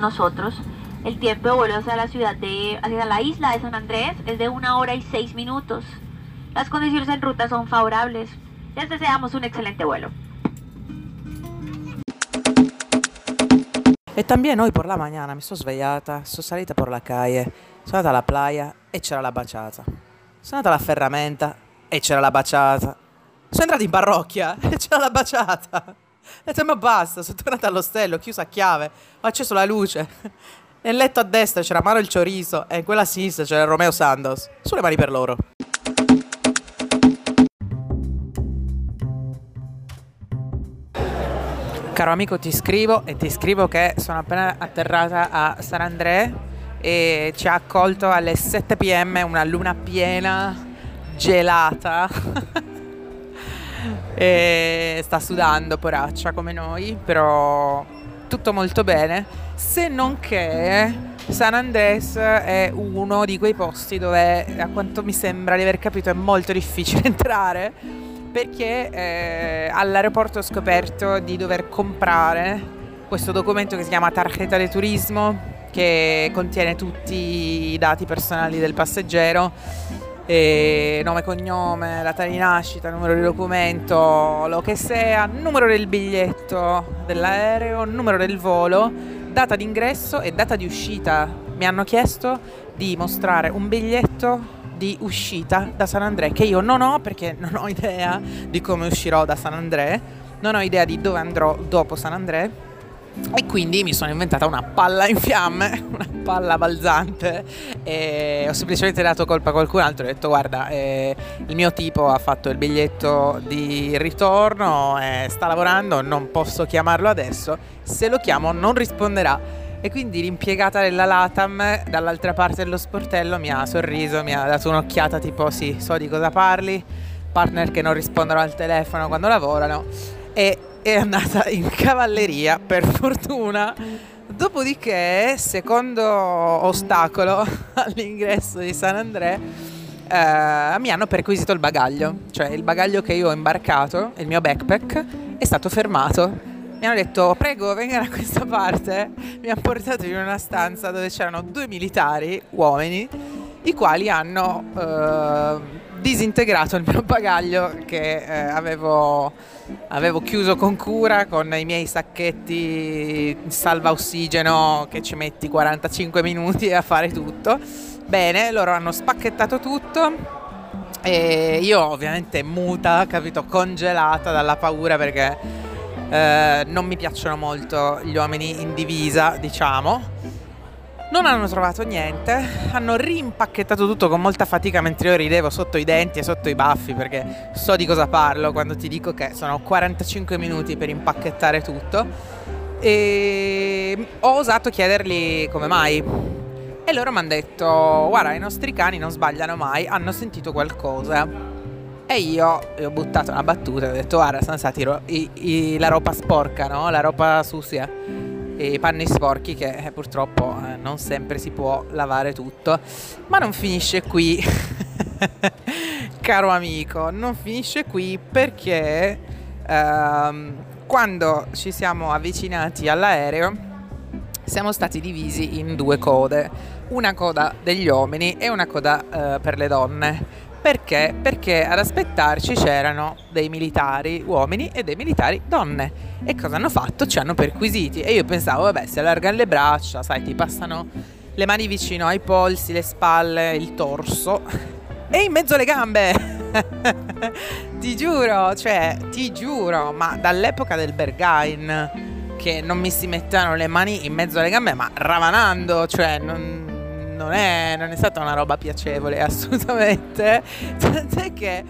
nosotros. El tiempo de vuelo hacia la ciudad de, hacia la isla de San Andrés es de una hora y seis minutos. Las condiciones en ruta son favorables. Les deseamos un excelente vuelo. E también hoy por la mañana mi sono svegliata, sono salita por la calle, sono andata alla playa e c'era la baciata. Sono andata alla ferramenta e c'era la baciata. Sono entrata in parrocchia e c'era la baciata. Ho detto ma basta, sono tornata all'ostello, chiusa a chiave, ho acceso la luce. Nel letto a destra c'era Maro il Cioriso e in quella a sinistra c'era Romeo Sandos. Sulle mani per loro. Caro amico, ti scrivo e ti scrivo che sono appena atterrata a San André e ci ha accolto alle 7 pm una luna piena, gelata. e sta sudando, poraccia come noi, però tutto molto bene. Se non che San Andrés è uno di quei posti dove, a quanto mi sembra di aver capito, è molto difficile entrare perché eh, all'aeroporto ho scoperto di dover comprare questo documento che si chiama Tarjeta de Turismo che contiene tutti i dati personali del passeggero nome, cognome, data di nascita, numero di documento, lo che sia, numero del biglietto dell'aereo, numero del volo, data di ingresso e data di uscita. Mi hanno chiesto di mostrare un biglietto di uscita da San André che io non ho perché non ho idea di come uscirò da San André, non ho idea di dove andrò dopo San André e quindi mi sono inventata una palla in fiamme, una palla balzante e ho semplicemente dato colpa a qualcun altro. Ho detto guarda, eh, il mio tipo ha fatto il biglietto di ritorno, eh, sta lavorando, non posso chiamarlo adesso, se lo chiamo non risponderà e quindi l'impiegata della Latam dall'altra parte dello sportello mi ha sorriso, mi ha dato un'occhiata tipo sì, so di cosa parli, partner che non rispondono al telefono quando lavorano e è andata in cavalleria per fortuna. Dopodiché, secondo ostacolo all'ingresso di San André, eh, mi hanno perquisito il bagaglio, cioè il bagaglio che io ho imbarcato, il mio backpack, è stato fermato. Mi hanno detto prego venga da questa parte, mi hanno portato in una stanza dove c'erano due militari, uomini, i quali hanno eh, disintegrato il mio bagaglio che eh, avevo, avevo, chiuso con cura con i miei sacchetti salva ossigeno che ci metti 45 minuti a fare tutto. Bene, loro hanno spacchettato tutto. E io ovviamente muta, capito, congelata dalla paura perché eh, non mi piacciono molto gli uomini in divisa, diciamo. Non hanno trovato niente, hanno rimpacchettato tutto con molta fatica mentre io ridevo sotto i denti e sotto i baffi perché so di cosa parlo quando ti dico che sono 45 minuti per impacchettare tutto. E ho osato chiedergli come mai. E loro mi hanno detto guarda i nostri cani non sbagliano mai, hanno sentito qualcosa. E io ho buttato una battuta e ho detto guarda sono stati ro- i, i, la roba sporca, no? la roba sucia, i panni sporchi che eh, purtroppo eh, non sempre si può lavare tutto. Ma non finisce qui, caro amico, non finisce qui perché ehm, quando ci siamo avvicinati all'aereo siamo stati divisi in due code, una coda degli uomini e una coda eh, per le donne perché? Perché ad aspettarci c'erano dei militari uomini e dei militari donne. E cosa hanno fatto? Ci hanno perquisiti. E io pensavo, vabbè, si allargano le braccia, sai, ti passano le mani vicino ai polsi, le spalle, il torso e in mezzo alle gambe. ti giuro, cioè, ti giuro, ma dall'epoca del Bergain che non mi si mettevano le mani in mezzo alle gambe, ma ravanando, cioè non non è, non è stata una roba piacevole assolutamente. Tant'è che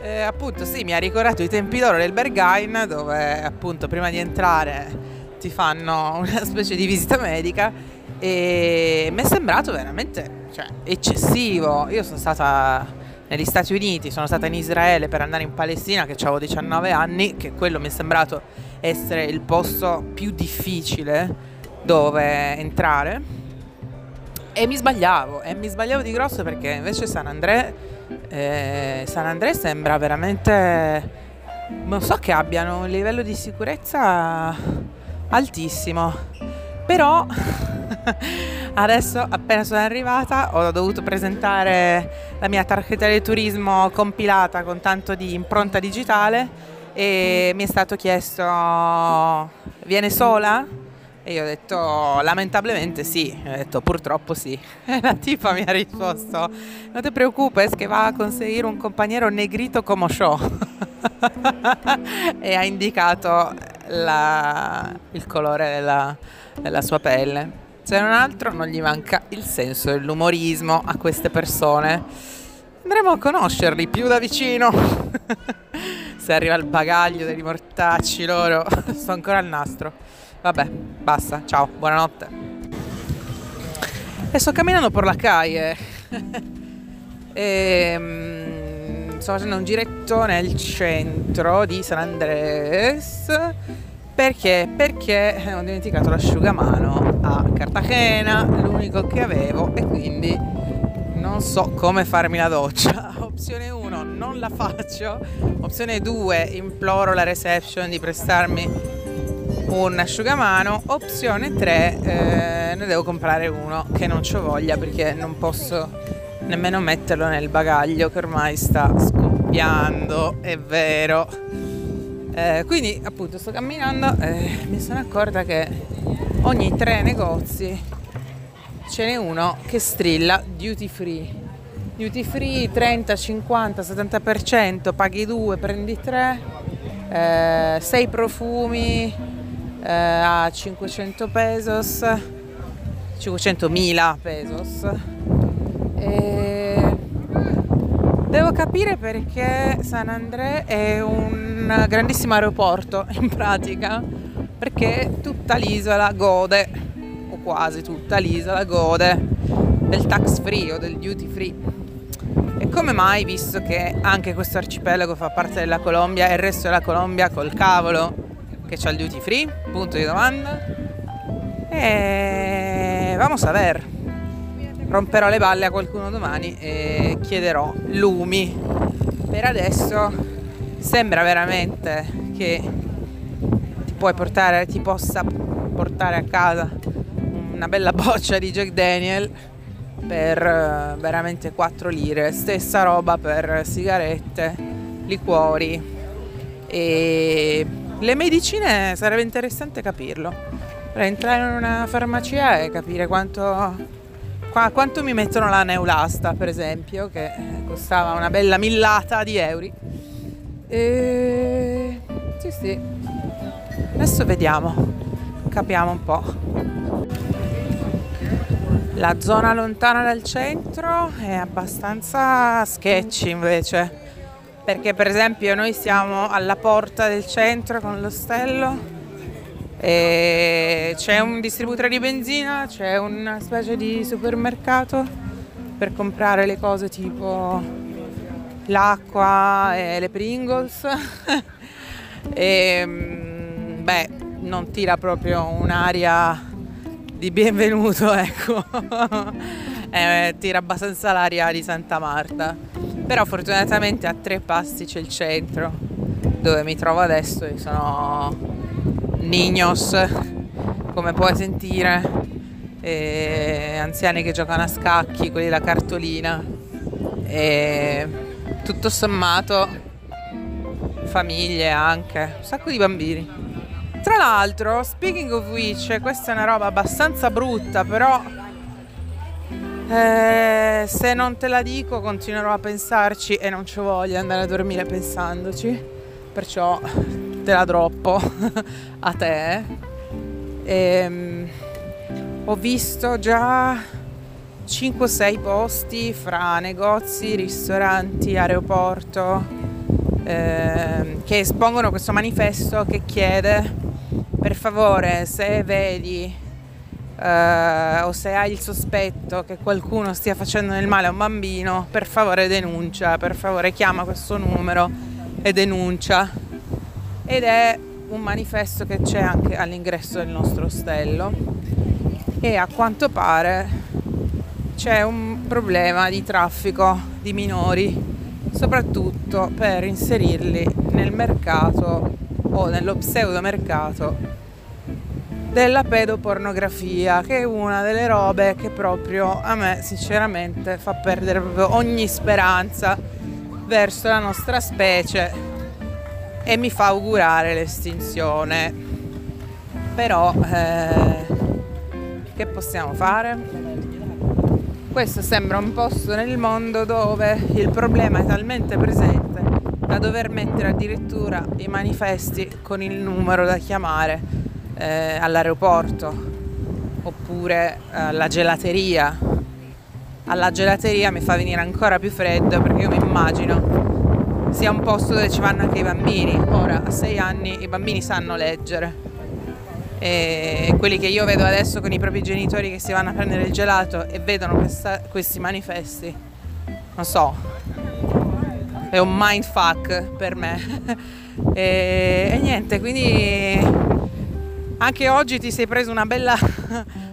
eh, appunto sì, mi ha ricordato i tempi d'oro del Berghain dove appunto prima di entrare ti fanno una specie di visita medica e mi è sembrato veramente cioè, eccessivo. Io sono stata negli Stati Uniti, sono stata in Israele per andare in Palestina che avevo 19 anni, che quello mi è sembrato essere il posto più difficile dove entrare e mi sbagliavo, e mi sbagliavo di grosso perché invece San André, eh, San André sembra veramente, non so che abbiano un livello di sicurezza altissimo. Però adesso appena sono arrivata ho dovuto presentare la mia targhetta di turismo compilata con tanto di impronta digitale e mi è stato chiesto viene sola? E io ho detto lamentabilmente sì, ho detto purtroppo sì. E la tipa mi ha risposto non ti preoccupes che va a conseguire un compagnero negrito come show. e ha indicato la, il colore della, della sua pelle. Se non altro non gli manca il senso dell'umorismo a queste persone. Andremo a conoscerli più da vicino. Se arriva il bagaglio dei mortacci loro, sto ancora al nastro. Vabbè, basta, ciao, buonanotte. E sto camminando per la calle. e, um, sto facendo un giretto nel centro di San Andres. Perché? Perché ho dimenticato l'asciugamano a Cartagena, l'unico che avevo, e quindi non so come farmi la doccia. Opzione 1, non la faccio. Opzione 2, imploro la reception di prestarmi un asciugamano. Opzione 3, eh, ne devo comprare uno che non ho voglia perché non posso nemmeno metterlo nel bagaglio che ormai sta scoppiando, è vero. Eh, quindi appunto sto camminando e mi sono accorta che ogni tre negozi ce n'è uno che strilla duty free. Duty free 30, 50, 70%, paghi due, prendi tre, eh, sei profumi, eh, a 500 pesos 500 mila pesos. E devo capire perché San André è un grandissimo aeroporto in pratica perché tutta l'isola gode o quasi tutta l'isola gode del tax free o del duty free. E come mai visto che anche questo arcipelago fa parte della Colombia e il resto della Colombia col cavolo che c'ha il duty free? Punto di domanda. E vamos a ver. Romperò le balle a qualcuno domani e chiederò lumi. Per adesso sembra veramente che ti puoi portare, ti possa portare a casa una bella boccia di Jack Daniel per eh, veramente 4 lire. Stessa roba per sigarette, liquori e le medicine sarebbe interessante capirlo. Per entrare in una farmacia e capire quanto, qua, quanto mi mettono la neulasta, per esempio, che costava una bella millata di euro. E sì, sì. Adesso vediamo, capiamo un po'. La zona lontana dal centro è abbastanza sketchy invece perché per esempio noi siamo alla porta del centro con l'ostello e c'è un distributore di benzina, c'è una specie di supermercato per comprare le cose tipo l'acqua e le Pringles. E mm, beh non tira proprio un'aria di benvenuto ecco. Eh, tira abbastanza l'aria di Santa Marta però fortunatamente a tre passi c'è il centro dove mi trovo adesso e sono Niños come puoi sentire e anziani che giocano a scacchi quelli da cartolina. E tutto sommato famiglie anche un sacco di bambini. Tra l'altro speaking of which questa è una roba abbastanza brutta però eh, se non te la dico continuerò a pensarci e non ci voglio andare a dormire pensandoci, perciò te la droppo a te. E, um, ho visto già 5-6 posti fra negozi, ristoranti, aeroporto eh, che espongono questo manifesto che chiede per favore se vedi eh, o se hai il sospetto che qualcuno stia facendo del male a un bambino, per favore denuncia, per favore chiama questo numero e denuncia. Ed è un manifesto che c'è anche all'ingresso del nostro ostello e a quanto pare c'è un problema di traffico di minori, soprattutto per inserirli nel mercato o nello pseudo mercato della pedopornografia, che è una delle robe che proprio a me sinceramente fa perdere ogni speranza verso la nostra specie e mi fa augurare l'estinzione. Però eh, che possiamo fare? Questo sembra un posto nel mondo dove il problema è talmente presente da dover mettere addirittura i manifesti con il numero da chiamare eh, all'aeroporto oppure alla gelateria. Alla gelateria mi fa venire ancora più freddo perché io mi immagino sia un posto dove ci vanno anche i bambini. Ora a sei anni i bambini sanno leggere e quelli che io vedo adesso con i propri genitori che si vanno a prendere il gelato e vedono questa, questi manifesti, non so, è un mindfuck per me. e, e, niente, quindi anche oggi ti sei preso una bella,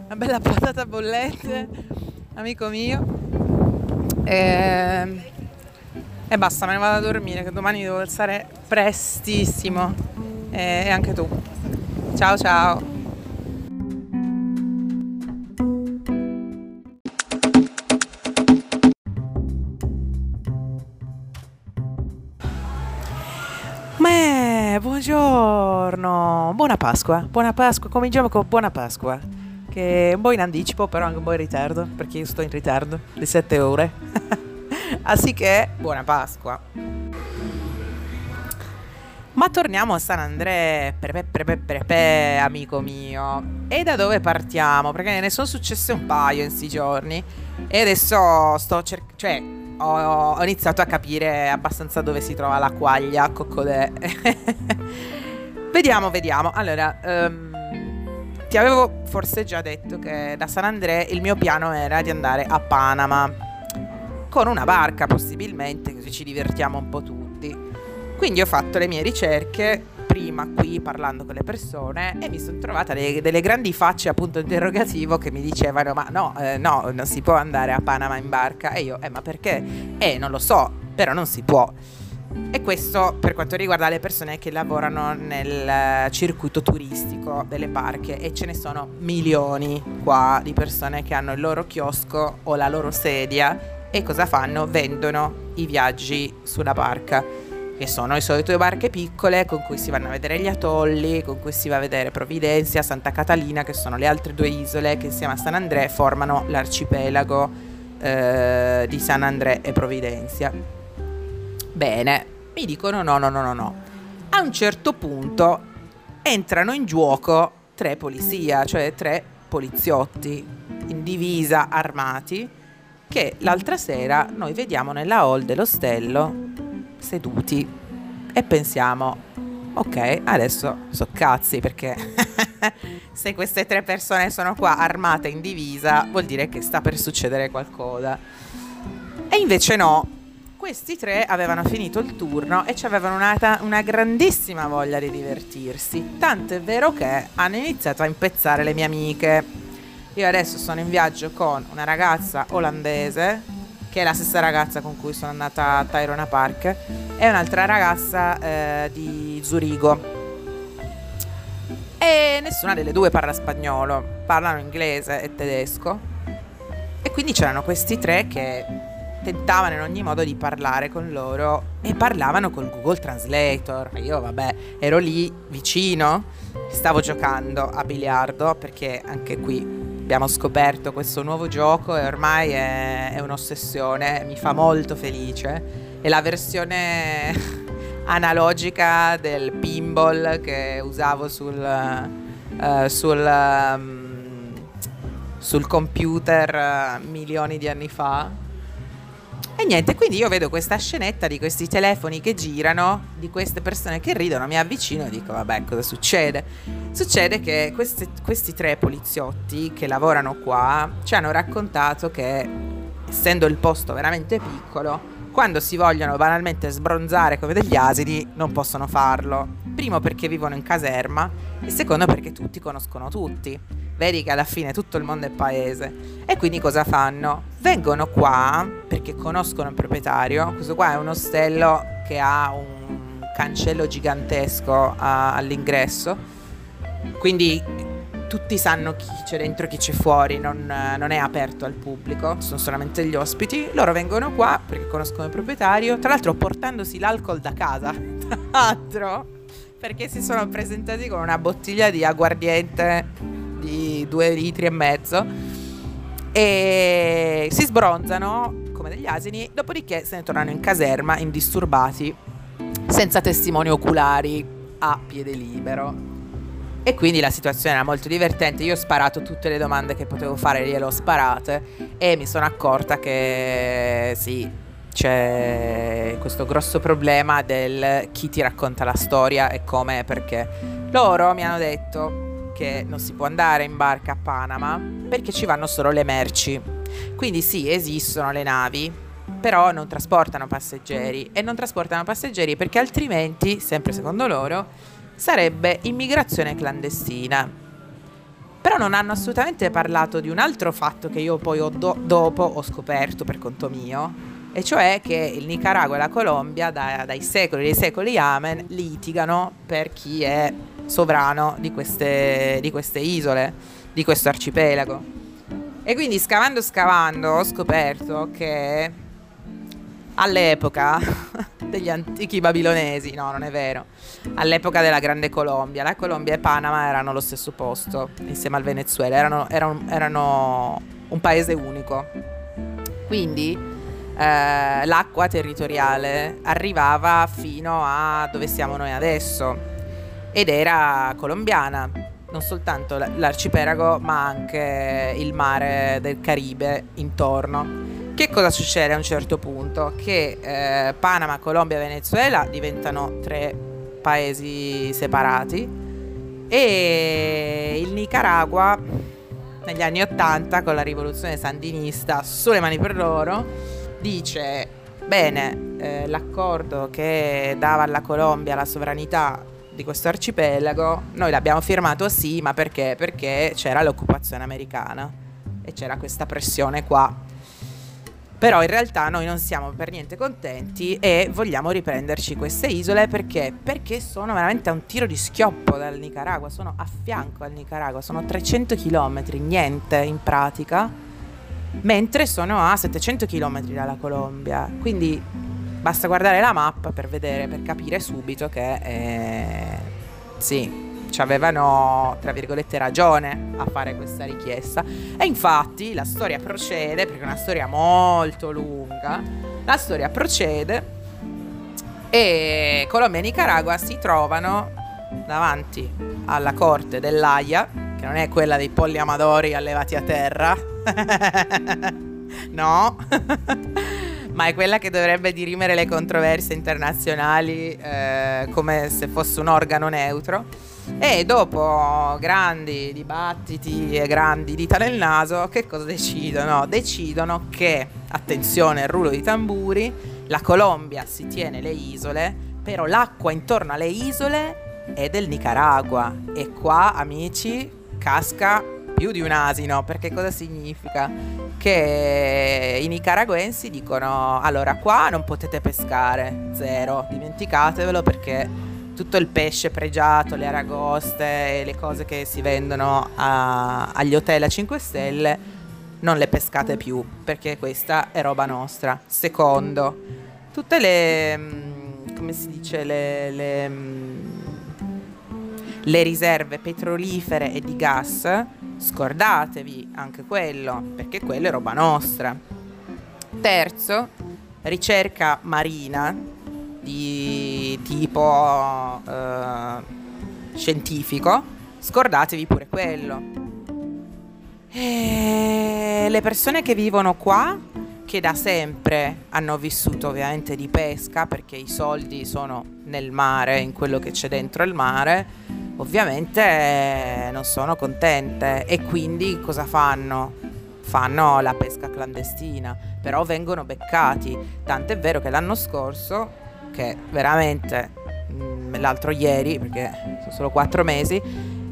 una bella patata bollente, amico mio. E, e basta, me ne vado a dormire che domani devo alzare prestissimo. E, e anche tu. Ciao ciao. Buongiorno, buona Pasqua, buona Pasqua, cominciamo con buona Pasqua, che è un po' in anticipo però anche un po' in ritardo, perché io sto in ritardo di 7 ore, así che buona Pasqua. Ma torniamo a San Andrea, prepe, prepe, prepe, amico mio. E da dove partiamo? Perché ne sono successe un paio in questi giorni. E adesso sto cercando. Cioè, ho, ho, iniziato a capire abbastanza dove si trova la quaglia Coccodè. vediamo, vediamo. Allora, um, ti avevo forse già detto che da San Andrea il mio piano era di andare a Panama. Con una barca, possibilmente, così ci divertiamo un po' tutti. Quindi ho fatto le mie ricerche prima qui parlando con le persone e mi sono trovata delle, delle grandi facce a punto interrogativo che mi dicevano ma no, eh, no, non si può andare a Panama in barca e io, eh ma perché? Eh non lo so, però non si può. E questo per quanto riguarda le persone che lavorano nel circuito turistico delle barche e ce ne sono milioni qua di persone che hanno il loro chiosco o la loro sedia e cosa fanno? Vendono i viaggi sulla barca che sono le solite barche piccole con cui si vanno a vedere gli atolli, con cui si va a vedere Providencia, Santa Catalina, che sono le altre due isole che insieme a San André formano l'arcipelago eh, di San André e Providencia. Bene, mi dicono no, no, no, no, no. A un certo punto entrano in gioco tre polizia, cioè tre poliziotti in divisa armati che l'altra sera noi vediamo nella hall dell'ostello seduti e pensiamo, ok, adesso so cazzi perché se queste tre persone sono qua armate in divisa vuol dire che sta per succedere qualcosa. E invece no, questi tre avevano finito il turno e avevano una, una, grandissima voglia di divertirsi, tanto è vero che hanno iniziato a impezzare le mie amiche. Io adesso sono in viaggio con una ragazza olandese che è la stessa ragazza con cui sono andata a Tyrone Park, e un'altra ragazza eh, di Zurigo. E nessuna delle due parla spagnolo, parlano inglese e tedesco. E quindi c'erano questi tre che tentavano in ogni modo di parlare con loro e parlavano col Google Translator. Io, vabbè, ero lì vicino, stavo giocando a biliardo perché anche qui abbiamo scoperto questo nuovo gioco e ormai è, è un'ossessione, mi fa molto felice. È la versione analogica del pinball che usavo sul, uh, sul, um, sul computer uh, milioni di anni fa e niente, quindi io vedo questa scenetta di questi telefoni che girano, di queste persone che ridono, mi avvicino e dico vabbè cosa succede? Succede che questi, questi tre poliziotti che lavorano qua ci hanno raccontato che essendo il posto veramente piccolo, quando si vogliono banalmente sbronzare come degli asini non possono farlo. Primo perché vivono in caserma e secondo perché tutti conoscono tutti vedi che alla fine tutto il mondo è paese. E quindi cosa fanno? Vengono qua perché conoscono il proprietario. Questo qua è un ostello che ha un cancello gigantesco a, all'ingresso. Quindi tutti sanno chi c'è dentro e chi c'è fuori, non, non, è aperto al pubblico, sono solamente gli ospiti. Loro vengono qua perché conoscono il proprietario, tra l'altro portandosi l'alcol da casa, tra l'altro, perché si sono presentati con una bottiglia di aguardiente di due litri e mezzo e si sbronzano come degli asini, dopodiché se ne tornano in caserma indisturbati, senza testimoni oculari, a piede libero. E quindi la situazione era molto divertente. Io ho sparato tutte le domande che potevo fare, gliele ho sparate e mi sono accorta che sì, c'è questo grosso problema del chi ti racconta la storia e come e perché. Loro mi hanno detto che non si può andare in barca a Panama perché ci vanno solo le merci. Quindi sì, esistono le navi, però non trasportano passeggeri e non trasportano passeggeri perché altrimenti, sempre secondo loro, sarebbe immigrazione clandestina. Però non hanno assolutamente parlato di un altro fatto che io poi ho do- dopo ho scoperto per conto mio, e cioè che il Nicaragua e la Colombia da- dai secoli dei secoli amen litigano per chi è sovrano di queste, di queste isole, di questo arcipelago. E quindi scavando scavando ho scoperto che all'epoca degli antichi babilonesi, no, non è vero. All'epoca della Grande Colombia, la Colombia e Panama erano allo stesso posto, insieme al Venezuela, erano, erano, erano un paese unico. Quindi eh, l'acqua territoriale arrivava fino a dove siamo noi adesso ed era colombiana, non soltanto l'arcipelago ma anche il mare del Caribe intorno. Che cosa succede a un certo punto? Che eh, Panama, Colombia e Venezuela diventano tre paesi separati e il Nicaragua negli anni Ottanta con la rivoluzione sandinista sulle mani per loro dice bene eh, l'accordo che dava alla Colombia la sovranità di questo arcipelago noi l'abbiamo firmato sì ma perché? Perché c'era l'occupazione americana e c'era questa pressione qua però in realtà noi non siamo per niente contenti e vogliamo riprenderci queste isole perché? Perché sono veramente a un tiro di schioppo dal Nicaragua, sono a fianco al Nicaragua, sono 300 km, niente in pratica, mentre sono a 700 km dalla Colombia. Quindi basta guardare la mappa per vedere, per capire subito che eh, sì, ci avevano, tra virgolette, ragione a fare questa richiesta. E infatti la storia procede, perché è una storia molto lunga, la storia procede e Colombia e Nicaragua si trovano davanti alla corte dell'AIA, che non è quella dei polli amadori allevati a terra, no, ma è quella che dovrebbe dirimere le controversie internazionali eh, come se fosse un organo neutro e dopo grandi dibattiti e grandi dita nel naso, che cosa decidono? Decidono che, attenzione, rullo di tamburi, la Colombia si tiene le isole, però l'acqua intorno alle isole è del Nicaragua. E qua, amici, casca più di un asino, perché cosa significa? Che i nicaraguensi dicono, allora qua non potete pescare, zero, dimenticatevelo perché tutto il pesce pregiato, le aragoste e le cose che si vendono a, agli hotel a 5 stelle, non le pescate più perché questa è roba nostra. Secondo, tutte le, mm, come si dice, le, le, mm, le riserve petrolifere e di gas, scordatevi anche quello perché quello è roba nostra. Terzo, ricerca marina di tipo eh, scientifico, scordatevi pure quello. E le persone che vivono qua, che da sempre hanno vissuto ovviamente di pesca, perché i soldi sono nel mare, in quello che c'è dentro il mare, ovviamente non sono contente e quindi cosa fanno? Fanno la pesca clandestina, però vengono beccati. Tant'è vero che l'anno scorso che veramente mm, l'altro ieri, perché sono solo quattro mesi,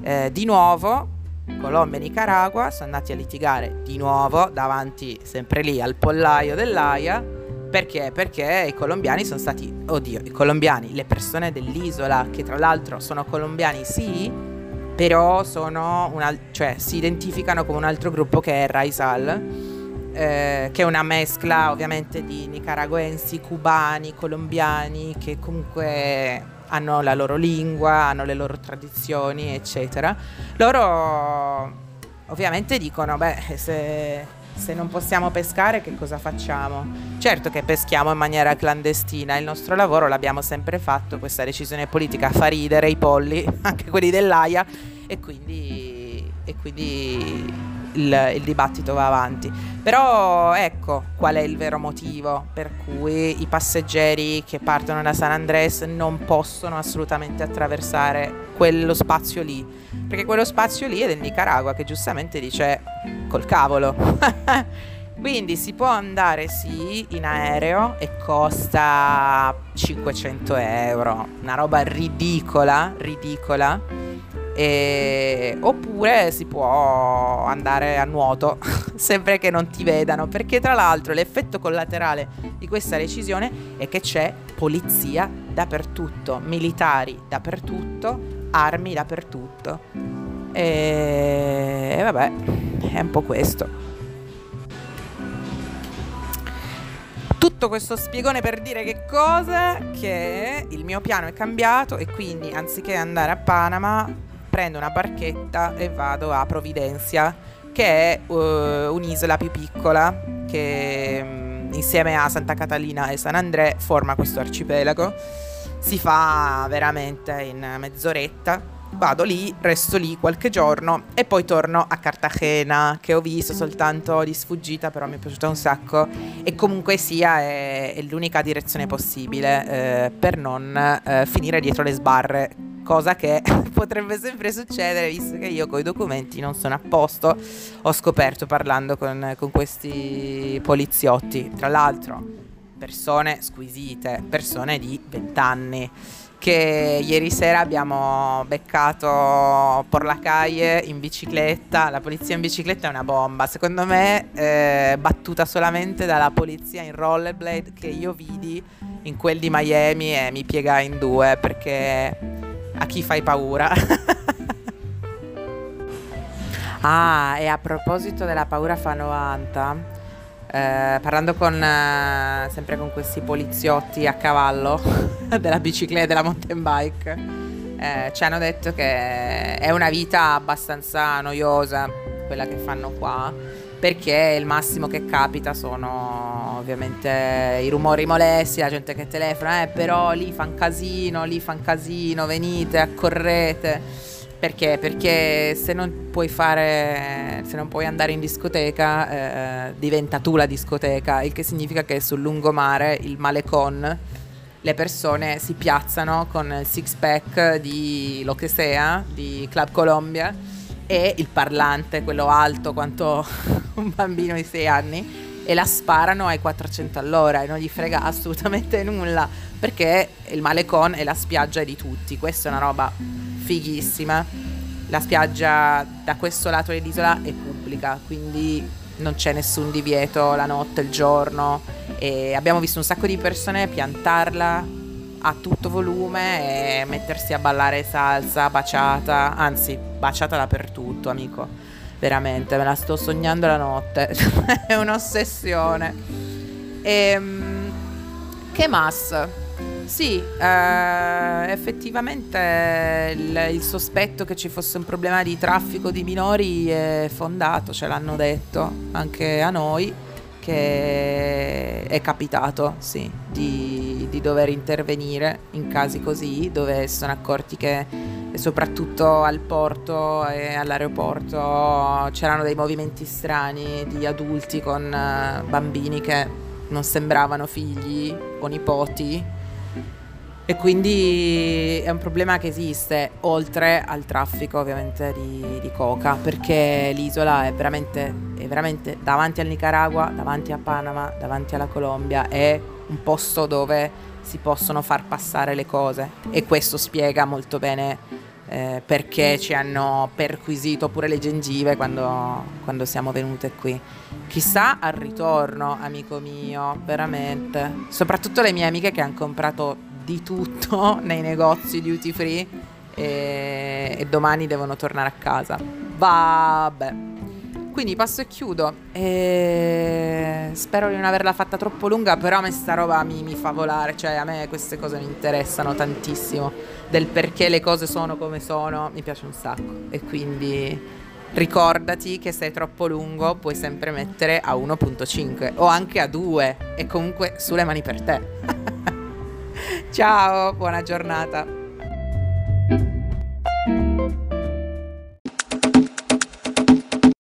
eh, di nuovo Colombia e Nicaragua sono andati a litigare di nuovo davanti sempre lì al pollaio dell'AIA. Perché? Perché i colombiani sono stati, oddio, i colombiani, le persone dell'isola, che tra l'altro sono colombiani sì, però sono una, cioè, si identificano come un altro gruppo che è Raisal. Eh, che è una mescla ovviamente di nicaraguensi, cubani, colombiani che comunque hanno la loro lingua, hanno le loro tradizioni, eccetera. Loro ovviamente dicono, beh, se se non possiamo pescare che cosa facciamo? Certo che peschiamo in maniera clandestina, il nostro lavoro l'abbiamo sempre fatto, questa decisione politica fa ridere i polli, anche quelli dell'AIA e quindi, e quindi il, il, dibattito va avanti. Però ecco qual è il vero motivo per cui i passeggeri che partono da San Andres non possono assolutamente attraversare quello spazio lì, perché quello spazio lì è del Nicaragua che giustamente dice col cavolo. Quindi si può andare sì in aereo e costa 500 euro, una roba ridicola, ridicola. E... Oppure si può andare a nuoto, sempre che non ti vedano, perché tra l'altro l'effetto collaterale di questa decisione è che c'è polizia dappertutto, militari dappertutto, armi dappertutto. E, e vabbè, è un po' questo. Tutto questo spiegone per dire che cosa? Che il mio piano è cambiato e quindi anziché andare a Panama prendo una barchetta e vado a Providencia, che è uh, un'isola più piccola che um, insieme a Santa Catalina e San André forma questo arcipelago. Si fa veramente in mezz'oretta vado lì, resto lì qualche giorno e poi torno a Cartagena che ho visto soltanto di sfuggita però mi è piaciuta un sacco e comunque sia è, è l'unica direzione possibile eh, per non eh, finire dietro le sbarre cosa che potrebbe sempre succedere visto che io con i documenti non sono a posto ho scoperto parlando con, con questi poliziotti tra l'altro persone squisite persone di 20 anni che ieri sera abbiamo beccato por la calle in bicicletta. La polizia in bicicletta è una bomba. Secondo me, eh, battuta solamente dalla polizia in rollerblade che io vidi in quel di Miami e mi piegai in due perché a chi fai paura. ah, e a proposito della paura fa 90 eh, parlando con, eh, sempre con questi poliziotti a cavallo della bicicletta e della mountain bike, eh, ci hanno detto che è una vita abbastanza noiosa quella che fanno qua, perché il massimo che capita sono ovviamente i rumori molesti, la gente che telefona, eh, però lì fan casino, lì fan casino, venite, accorrete. Perché? Perché se non puoi fare, se non puoi andare in discoteca, eh, diventa tu la discoteca, il che significa che sul lungomare, il malecon, le persone si piazzano con il six pack di lo che sia, di Club Colombia e il parlante, quello alto quanto un bambino di 6 anni, e la sparano ai 400 all'ora e non gli frega assolutamente nulla perché il malecon e la spiaggia è di tutti. Questa è una roba fighissima. La spiaggia da questo lato dell'isola è pubblica, quindi non c'è nessun divieto la notte, il giorno. E abbiamo visto un sacco di persone piantarla a tutto volume e mettersi a ballare salsa, baciata, anzi, baciata dappertutto, amico. Veramente, me la sto sognando la notte. è un'ossessione. E, ehm, che mas? Sì, eh, effettivamente il, il, sospetto che ci fosse un problema di traffico di minori è fondato, ce l'hanno detto anche a noi, che è capitato, sì, di, di dover intervenire in casi così, dove si sono accorti che soprattutto al porto e all'aeroporto c'erano dei movimenti strani di adulti con uh, bambini che non sembravano figli o nipoti e quindi è un problema che esiste oltre al traffico ovviamente di, di coca, perché l'isola è veramente, è veramente davanti al Nicaragua, davanti a Panama, davanti alla Colombia, è un posto dove si possono far passare le cose e questo spiega molto bene eh, perché ci hanno perquisito pure le gengive quando, quando, siamo venute qui. Chissà al ritorno, amico mio, veramente. Soprattutto le mie amiche che hanno comprato di tutto nei negozi duty free e, e domani devono tornare a casa. Vabbè. Quindi passo e chiudo. E spero di non averla fatta troppo lunga, però a me sta roba mi, mi, fa volare. Cioè, a me queste cose mi interessano tantissimo. Del perché le cose sono come sono, mi piace un sacco. E quindi ricordati che se è troppo lungo puoi sempre mettere a 1.5 o anche a 2 e comunque sulle mani per te. Ciao, buona giornata.